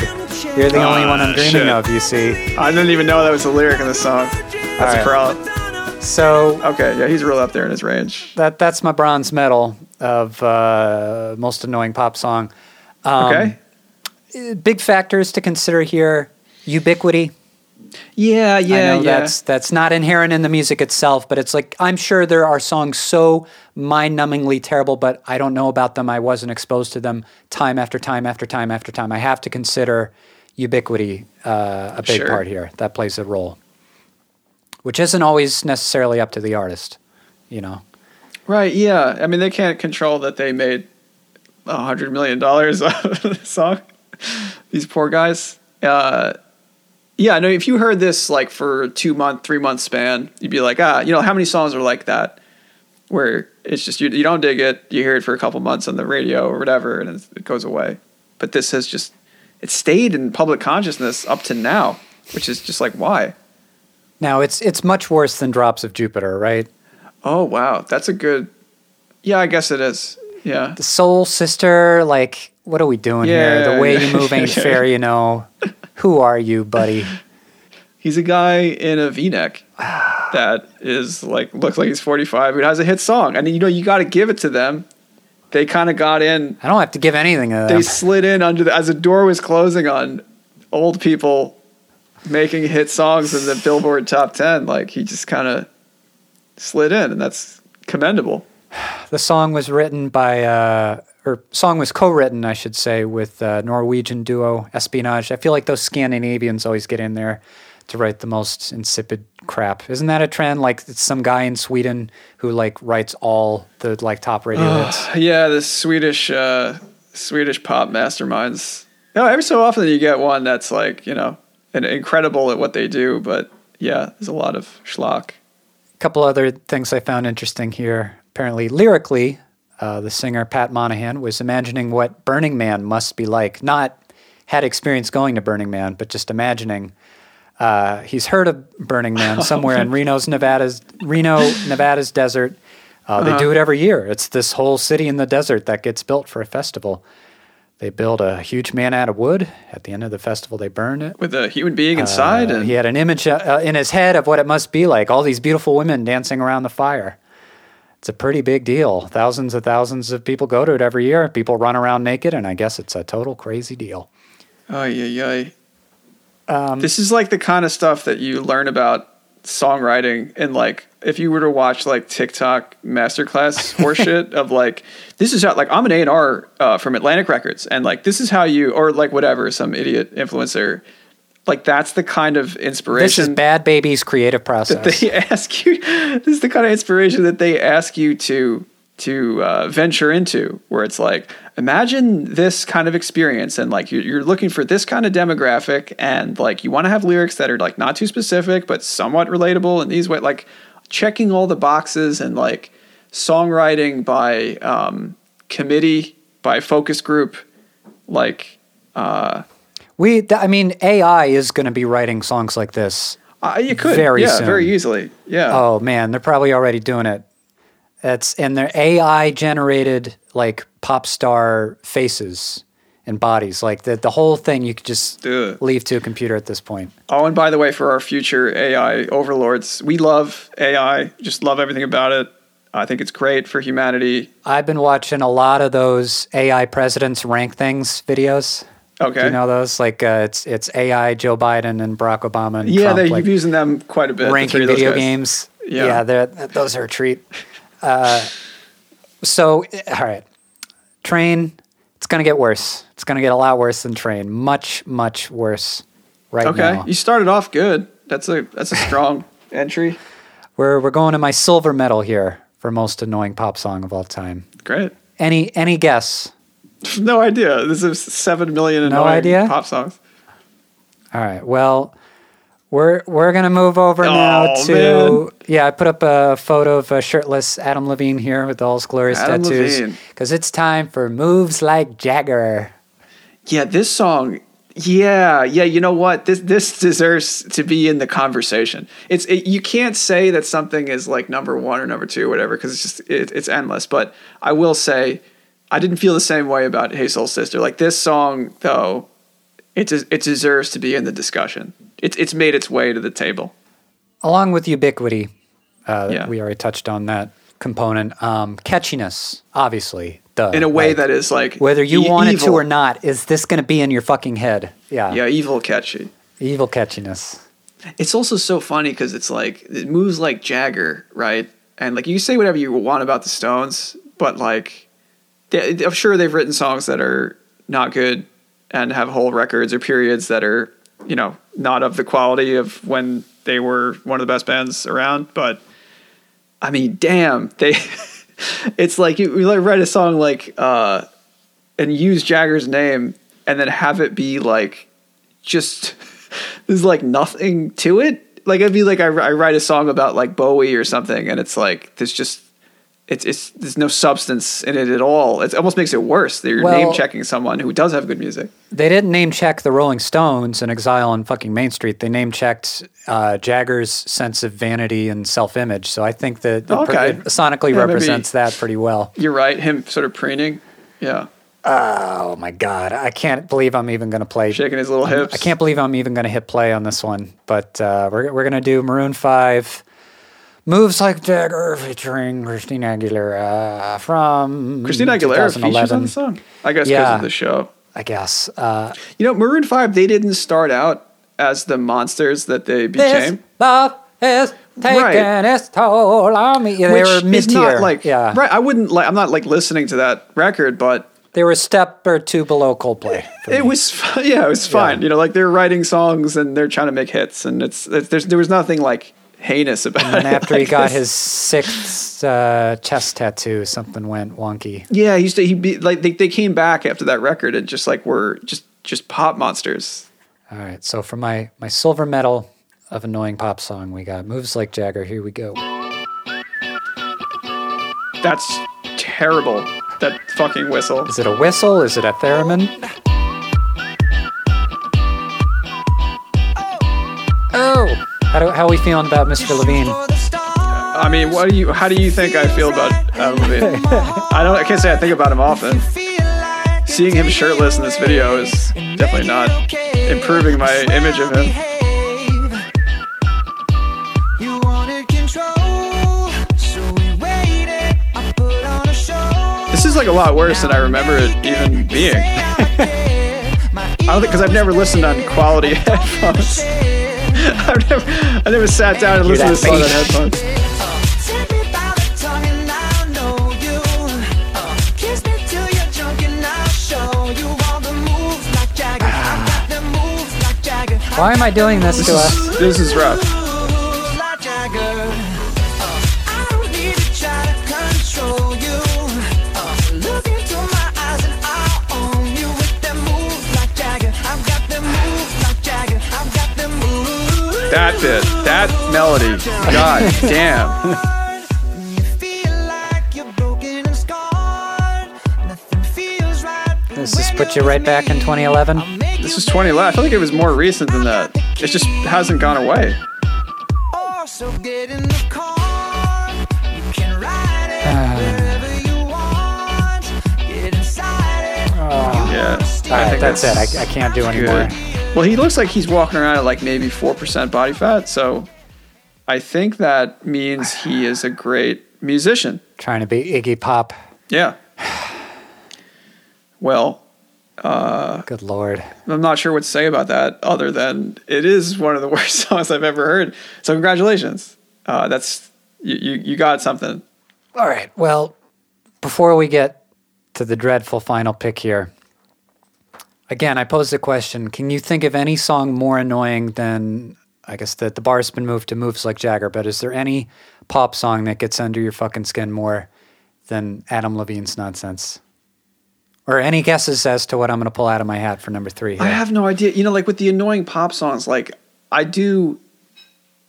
You're the only Ah, one I'm dreaming shit. of, you see. I didn't even know that was the lyric in the song. That's All a problem. So Okay, yeah, he's real up there in his range. that that's my bronze medal of uh, most annoying pop song. Um, Okay. Big factors to consider here: ubiquity. Yeah, yeah, I know yeah. that's that's not inherent in the music itself, but it's like I'm sure there are songs so mind-numbingly terrible, but I don't know about them. I wasn't exposed to them time after time after time after time. I have to consider ubiquity uh, a big Sure. part here. That plays a role, which isn't always necessarily up to the artist. You know, Right, yeah. I mean, they can't control that they made a hundred million dollars off of the song. These poor guys. Uh, yeah, no. If you heard this like for two month, three month span, you'd be like, ah, you know, how many songs are like that, where it's just you, you don't dig it, you hear it for a couple months on the radio or whatever, and it, it goes away. But this has just it stayed in public consciousness up to now, which is just like why. Now it's it's much worse than Drops of Jupiter, right? Oh wow, that's a good. Yeah, I guess it is. Yeah. The Soul Sister, like, what are we doing here? Yeah, The way yeah, you move ain't yeah. fair, you know. Who are you, buddy? He's a guy in a V-neck that is like looks like he's 45 who has a hit song, and you know you got to give it to them. They kind of got in. I don't have to give anything to They slid in under the as the door was closing on old people making hit songs in the Billboard top 10. Like he just kind of slid in, and that's commendable. The song was written by, uh, or song was co-written, I should say, with uh, Norwegian duo Espionage. I feel like those Scandinavians always get in there to write the most insipid crap. Isn't that a trend? Like it's some guy in Sweden who like writes all the like top radio hits. Yeah, the Swedish uh, Swedish pop masterminds. No, every so often you get one that's like you know an incredible at what they do, but yeah, there's a lot of schlock. Couple other things I found interesting here. Apparently, lyrically, uh, the singer Pat Monahan was imagining what Burning Man must be like. Not had experience going to Burning Man, but just imagining. Uh, he's heard of Burning Man somewhere in Reno's Nevada's Reno, Nevada's desert. Uh, they do it every year. It's this whole city in the desert that gets built for a festival. They build a huge man out of wood. At the end of the festival, they burn it. With a human being inside, Uh, and he had an image uh, in his head of what it must be like all these beautiful women dancing around the fire. It's a pretty big deal. Thousands of thousands of people go to it every year. People run around naked, and I guess it's a total crazy deal. oh yeah, yeah. Um, this is like the kind of stuff that you learn about songwriting and like if you were to watch like TikTok masterclass horseshit of like this is how like I'm an A and R uh, from Atlantic Records and like this is how you or like whatever some idiot influencer like that's the kind of inspiration. This is Bad Baby's creative that process. they ask you this is the kind of inspiration that they ask you to to uh, venture into where it's like imagine this kind of experience and like you're, you're looking for this kind of demographic and like you want to have lyrics that are like not too specific but somewhat relatable in these ways like checking all the boxes and like songwriting by um, committee by focus group like uh, we, th- I mean, AI is going to be writing songs like this. uh, you could Very yeah soon. very easily yeah Oh man, they're probably already doing it. It's and they're AI generated like pop star faces and bodies. Like the the whole thing you could just Ugh. leave to a computer at this point. Oh, and by the way, for our future AI overlords, we love AI. Just love everything about it. I think it's great for humanity. I've been watching a lot of those AI presidents rank things videos. Okay. Do you know those? Like uh, it's it's AI Joe Biden and Barack Obama and yeah, Trump, they're like, using them quite a bit. ranking video games. Yeah. Yeah, they're, those are a treat. Uh, so, all right, Train. It's gonna get worse. It's gonna get a lot worse than Train. Much, much worse. Right Okay, now. you started off good. That's a that's a strong entry. We're we're going to my silver medal here for most annoying pop song of all time. Great. Any any guess? No idea. This is seven million No annoying idea? pop songs. All right. Well, we're we're gonna move over oh, now Oh, to man. yeah. I put up a photo of a shirtless Adam Levine here with all his glorious Adam tattoos because it's time for moves like Jagger. Yeah, this song. Yeah, yeah. You know what? This this deserves to be in the conversation. It's it, you can't say that something is like number one or number two or whatever because it's just it, it's endless. But I will say, I didn't feel the same way about Hey Soul Sister. Like this song though, it des- it deserves to be in the discussion. It's it's made its way to the table. along with ubiquity. Uh, Yeah. We already touched on that component. Um, catchiness, obviously, duh. In a way Like, that is like whether you e- want it to or not, is this going to be in your fucking head? Yeah. Yeah, evil catchy. Evil catchiness. It's also so funny because it's like it moves like Jagger, right? And like you say whatever you want about the Stones, but like they, I'm sure they've written songs that are not good and have whole records or periods that are you know not of the quality of when they were one of the best bands around. But I mean, damn, they. it's like you, you like write a song like uh, and use Jagger's name and then have it be like just there's like nothing to it. Like I'd be like I, I write a song about like Bowie or something, and it's like there's just it's it's there's no substance in it at all. It almost makes it worse. that You're Well- name checking someone who does have good music. They didn't name check the Rolling Stones in Exile on fucking Main Street. They name checked uh, Jagger's sense of vanity and self image. So I think that the Okay. it sonically Yeah, represents that pretty well. You're right. Him sort of preening, yeah, Oh my God. I can't believe I'm even going to play. shaking his little hips. I can't believe I'm even going to hit play on this one. But uh, we're, we're going to do Maroon 5. Moves like Jagger featuring Christina Aguilera from Christina Aguilera features on the song. I guess because Yeah. of the show. I guess. Uh, You know, Maroon Five. They didn't start out as the monsters that they this became. love is taking Right. its toll on me. Yeah, they which were mid not tier. like yeah, right. I wouldn't like. I'm not like listening to that record, but they were a step or two below Coldplay. it me. was yeah, it was fine. You know, like they're writing songs and they're trying to make hits, and it's, it's there's there was nothing like heinous about And it. after he got this- his sixth uh, chest tattoo, something went wonky. yeah, he used to he be like they, they came back after that record and just like were just just pop monsters. All right, so for my my silver medal of annoying pop song, we got moves like Jagger. Here we go. That's terrible. That fucking whistle. Is it a whistle? Is it a theremin? How do how are we feeling about Mr. Levine? I mean, what do you? How do you think I feel about Adam Levine? I don't. I can't say I think about him often. Seeing him shirtless in this video is definitely not improving my image of him. You wanted control, so we waited. I put on a show. This is like a lot worse than I remember it even being. I don't think because I've never listened on quality headphones. I've never, I never sat down and Hear listened to that this song on headphones. Take me by the tongue and I'll know you. Uh, kiss me till you're drunk and I'll show you all the moves like Jagger. I got the moves like Jagger. I Why am I doing this to us? This is rough. That bit, that melody. God damn. You feel like you're broken and scarred. Nothing feels right. This has put you right back in 2011. This was 2011. I feel like it was more recent than that. It just hasn't gone away. Oh, so get in the car. You can ride it wherever you want. Get inside it. Yeah. All right, that's it. I, I can't do anymore. Well, he looks like he's walking around at like maybe 4% body fat. So I think that means he is a great musician. Trying to be Iggy Pop. Yeah. Well, uh, Good lord. I'm not sure what to say about that other than it is one of the worst songs I've ever heard. So congratulations. Uh, that's you, you, you got something. All right. Well, before we get to the dreadful final pick here, again, I posed the question: Can you think of any song more annoying than? I guess that the bar's been moved to moves like Jagger, but is there any pop song that gets under your fucking skin more than Adam Levine's nonsense? Or any guesses as to what I'm going to pull out of my hat for number three? Here? I have no idea. You know, like with the annoying pop songs, like I do,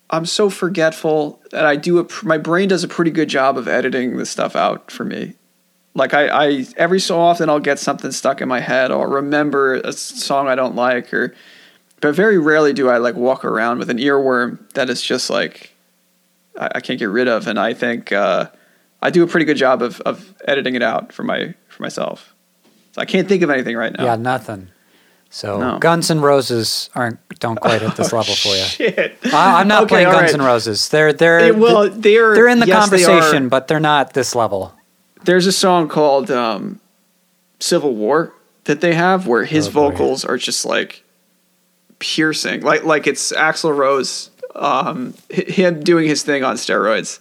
I'm so forgetful that I do. A, my brain does a pretty good job of editing this stuff out for me. Like I, I every so often I'll get something stuck in my head. Or remember a song I don't like, or but very rarely do I like walk around with an earworm that is just like I, I can't get rid of. And I think uh, I do a pretty good job of of editing it out for my for myself. So I can't think of anything right now. Yeah, nothing. So No. Guns N' Roses aren't don't quite hit this level for you. Shit. I, I'm not Okay, playing Guns right. N' Roses. They're they're well, they're- they're in the yes, conversation, but they're not this level. There's a song called um, Civil War that they have where his Oh, vocals are just like piercing, like like it's Axl Rose, um, him doing his thing on steroids,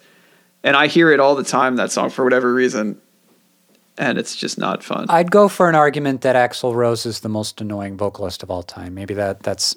and I hear it all the time. That song for whatever reason, and it's just not fun. I'd go for an argument that Axl Rose is the most annoying vocalist of all time. Maybe that that's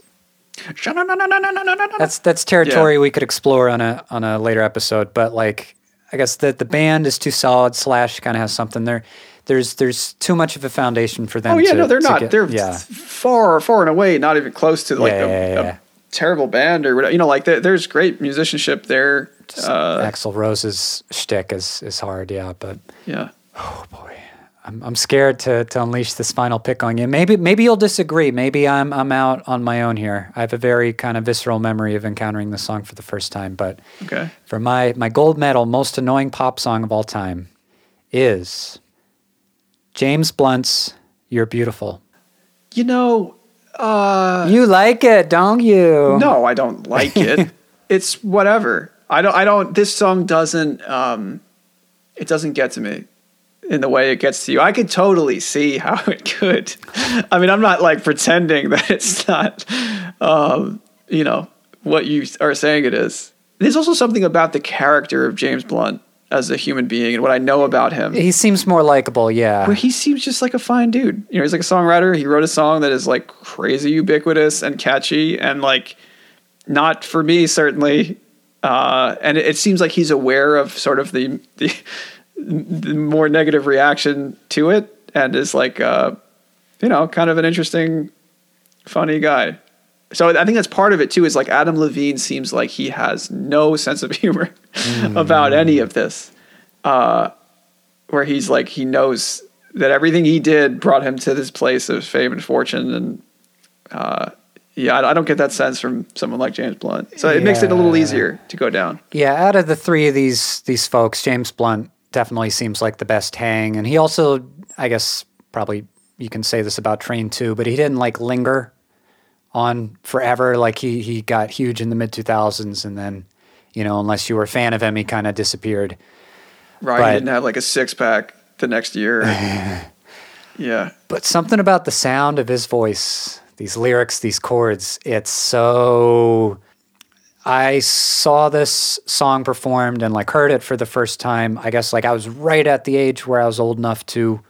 that's that's territory Yeah. we could explore on a on a later episode. But like, I guess that the band is too solid. Slash kind of has something there. there's there's too much of a foundation for them. Oh yeah, to, no, they're not. get- they're yeah. far, far and away not even close to like Yeah, a, yeah, a terrible band or whatever. You know, like there, there's great musicianship there. Uh, Axl Rose's shtick is is hard, yeah, but yeah. oh boy, I'm I'm scared to to unleash this final pick on you. Maybe maybe you'll disagree. Maybe I'm I'm out on my own here. I have a very kind of visceral memory of encountering this song for the first time, but Okay. for my my gold medal most annoying pop song of all time is James Blunt's "You're Beautiful." You know, uh, You like it, don't you? no, I don't like it. it's whatever. I don't. I don't. This song doesn't. Um, it doesn't get to me in the way it gets to you. I could totally see how it could. I mean, I'm not like pretending that it's not. Um, you know what you are saying it is. There's also something about the character of James Blunt as a human being and what I know about him. He seems more likable, yeah. Well, he seems just like a fine dude. You know, he's like a songwriter. He wrote a song that is like crazy ubiquitous and catchy and like not for me certainly. Uh, and it, it seems like he's aware of sort of the, the more negative reaction to it and is like uh, you know kind of an interesting, funny guy. So I think that's part of it too. Is like Adam Levine seems like he has no sense of humor about any of this. Where he's like he knows that everything he did brought him to this place of fame and fortune. And uh yeah I, I don't get that sense from someone like james blunt. So it makes it a little easier to go down. Yeah, out of the three of these these folks, James Blunt definitely seems like the best hang, and he also, I guess, probably you can say this about Train too, but he didn't like linger on forever. Like he he got huge in the mid two thousands, and then you know, unless you were a fan of him, he kind of disappeared. right But- he didn't have like a six-pack the next year yeah But something about the sound of his voice, these lyrics, these chords, it's so. I saw this song performed and like heard it for the first time. I guess like I was right at the age where I was old enough to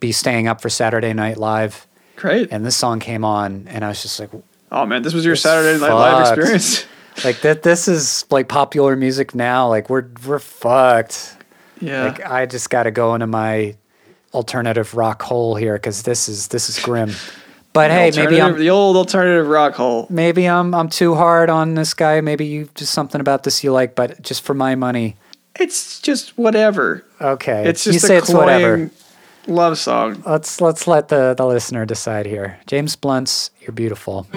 be staying up for Saturday Night Live, great and this song came on, and I was just like, oh man this was your saturday night live experience like that. This is like popular music now. Like we're we're fucked. yeah Like I just got to go into my alternative rock hole here because this is this is grim. But hey, maybe I'm the old alternative rock hole maybe I'm I'm too hard on this guy. Maybe you just something about this you like, but just for my money, it's just whatever okay. it's you just say a it's whatever. love song Let's let's let the the listener decide here. James Blunt's "You're Beautiful."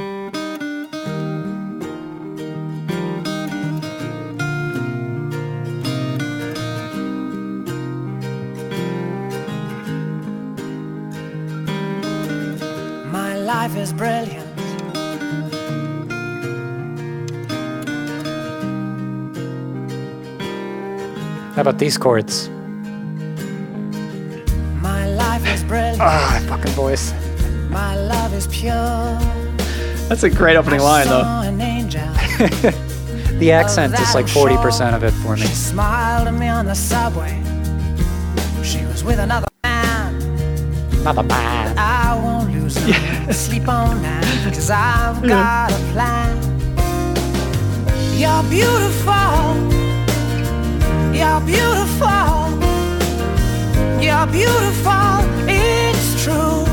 Life is brilliant. How about these chords? My life is brilliant. Ah, fucking voice. My love is pure. that's a great opening line though an angel. The accent is like forty percent of it for me. She smiled at me on the subway. She was with another man. Not a man. I won't sleep on that. Cause I've got a plan. You're beautiful. You're beautiful. You're beautiful. It's true.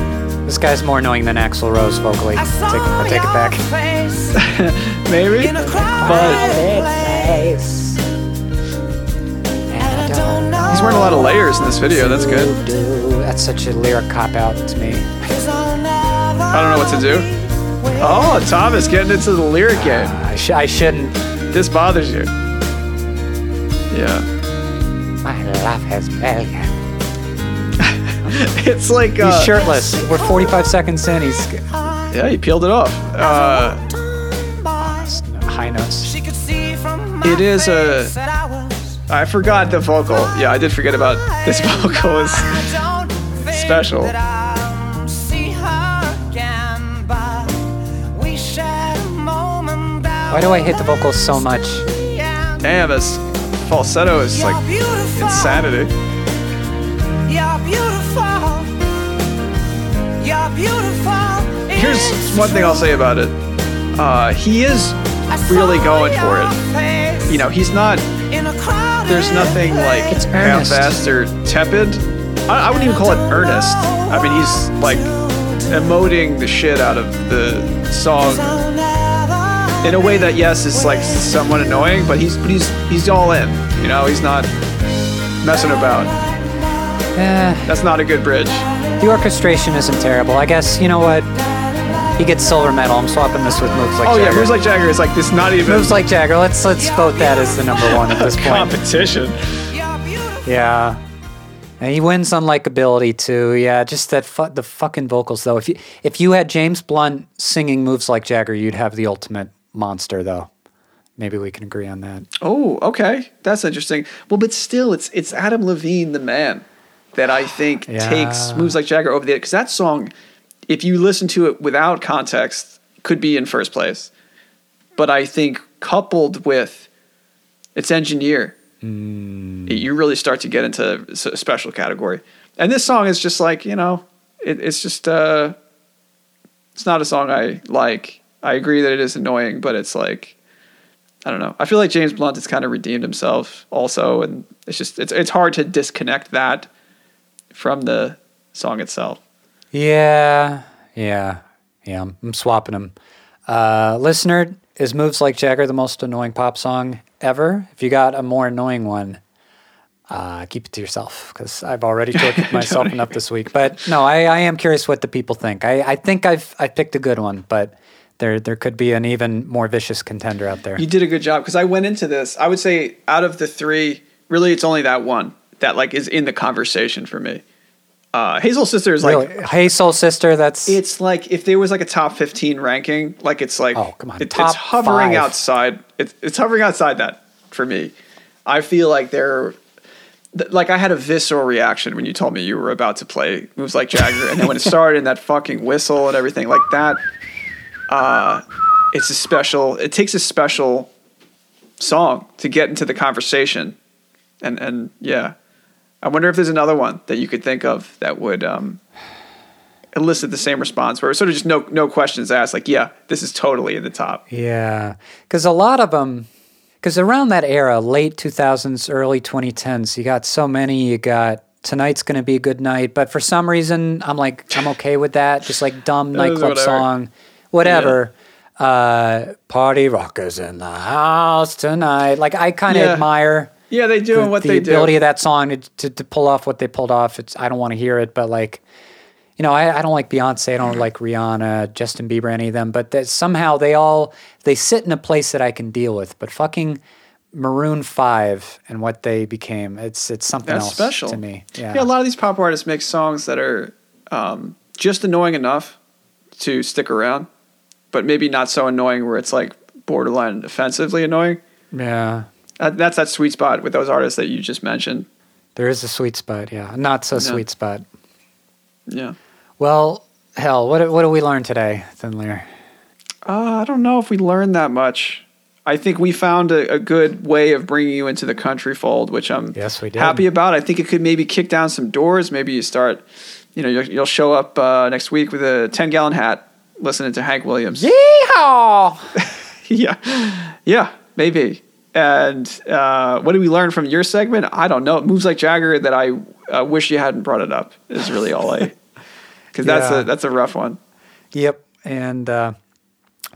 This guy's more annoying than Axl Rose vocally. I I saw take, I take it back. face maybe in a crowded place. And I don't uh, he's wearing a lot of layers in this video that's good That's such a lyric cop out to me. I don't know what to do. Oh, Thomas getting into the lyric game. I, sh- I shouldn't. This bothers you. Yeah. My love has brilliant. It's like He's uh, shirtless. We're 45 seconds in. He's Yeah, he peeled it off. Uh, high notes. She could see from my It is a- face that I was I forgot the vocal. Yeah, I did forget about this vocal is I don't Special. Why do I hit the vocals so much? damn this falsetto is like beautiful. insanity. You're beautiful. You're beautiful. Here's one thing I'll say about it. Uh, he is really going for it. You know, he's not. in a crowded There's nothing like It's earnest. half-assed or tepid I, I wouldn't even call it earnest. I mean, he's like emoting the shit out of the song in a way that yes is like somewhat annoying, but he's but he's he's all in. You know, he's not messing about. Eh, That's not a good bridge. the orchestration isn't terrible. I guess you know what. He gets silver medal. I'm swapping this with moves like Jagger. Oh Jagger. yeah, moves like Jagger is like this. Not even moves like Jagger. Let's let's vote that as the number one at this point. competition. Yeah. And he wins on likability too. Yeah, just that fu- the fucking vocals though. If you if you had James Blunt singing moves like Jagger, you'd have the ultimate monster though. Maybe we can agree on that. Oh, okay, that's interesting. Well, but still, it's it's Adam Levine, the man, that I think Yeah. takes moves like Jagger over the because that song, if you listen to it without context, could be in first place. But I think coupled with its engineer, it- you really start to get into a special category. And this song is just like you know, it, it's just uh, it's not a song I like. I agree that it is annoying, but it's like I don't know. I feel like James Blunt has kind of redeemed himself also, and it's just it's it's hard to disconnect that from the song itself. Yeah, yeah, yeah. I'm, I'm swapping them. Uh, listener, is moves like Jagger the most annoying pop song ever? If you got a more annoying one, uh, keep it to yourself because I've already tortured myself enough this week. But no, I, I am curious what the people think. I, I think I've I picked a good one, but there there could be an even more vicious contender out there. You did a good job because I went into this. I would say out of the three, really, it's only that one that like is in the conversation for me. Uh, Hey Soul Sister is like really? Hey, Soul Sister, that's it's like if there was like a top 15 ranking like it's like Oh, come on. it- it's hovering five. outside it's, it's hovering outside that for me i feel like they're like i had a visceral reaction when you told me you were about to play moves like jagger and then when it started and that fucking whistle and everything like that uh it's a special it takes a special song to get into the conversation and and yeah i wonder if there's another one that you could think of that would um elicit the same response where it's sort of just no no questions asked like yeah this is totally in the top Yeah, because a lot of them, because around that era, late 2000s, early 2010s, you got so many. You got tonight's going to be a good night, but for some reason, I'm like, I'm okay with that. Just like dumb nightclub song, whatever. Uh, party rockers in the house tonight. Like I kind of Yeah. admire yeah they do the, and what the they ability of that song to, to, to pull off what they pulled off. It's I don't want to hear it, but like, you know, I, I don't like Beyonce, I don't like Rihanna, Justin Bieber, any of them. But that somehow they all they sit in a place that I can deal with. But fucking Maroon Five and what they became, it's it's something that's else special to me. Yeah, yeah a lot of these pop artists make songs that are um, just annoying enough to stick around but maybe not so annoying where it's like borderline offensively annoying yeah. uh, that's that sweet spot with those artists that you just mentioned There is a sweet spot. Yeah, not so sweet spot. yeah Well, hell, what what do we learn today, Thin Lear? Uh, I don't know if we learned that much. I think we found a, a good way of bringing you into the country fold, which I'm Yes, we did. happy about. I think it could maybe kick down some doors. Maybe you start, you know, you'll, you'll show up uh, next week with a 10 gallon hat listening to Hank Williams. Yeehaw! yeah. Yeah, maybe. And uh, what did we learn from your segment? I don't know. It moves like Jagger that I uh, wish you hadn't brought it up is really all I, because that's Yeah. a, that's a rough one. Yep. And uh,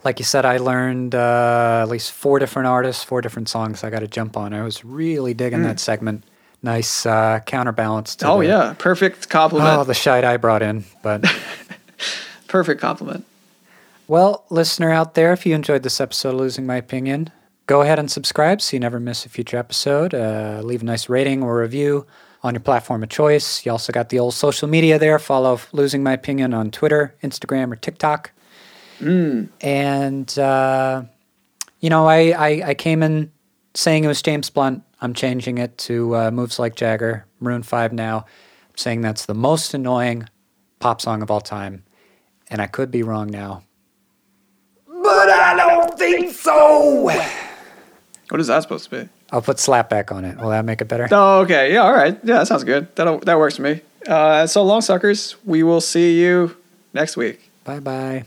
like you said, I learned uh, at least four different artists, four different songs I got to jump on. I was really digging that segment. Nice uh, counterbalance to Oh the, yeah. Perfect complement. Oh, the shite I brought in. But Perfect complement. well, listener out there, if you enjoyed this episode of Losing My Opinion, go ahead and subscribe so you never miss a future episode. Uh, leave a nice rating or review on your platform of choice. You also got the old social media there. Follow Losing My Opinion on Twitter, Instagram, or TikTok. And, uh, you know, I, I, I came in saying it was James Blunt. I'm changing it to uh, Moves Like Jagger, Maroon 5 now. I'm saying that's the most annoying pop song of all time. And I could be wrong now. But I don't think so. What is that supposed to be? I'll put slapback on it. Will that make it better? Oh, okay. Yeah, all right. Yeah, that sounds good. That that works for me. Uh, so long, suckers. We will see you next week. Bye bye.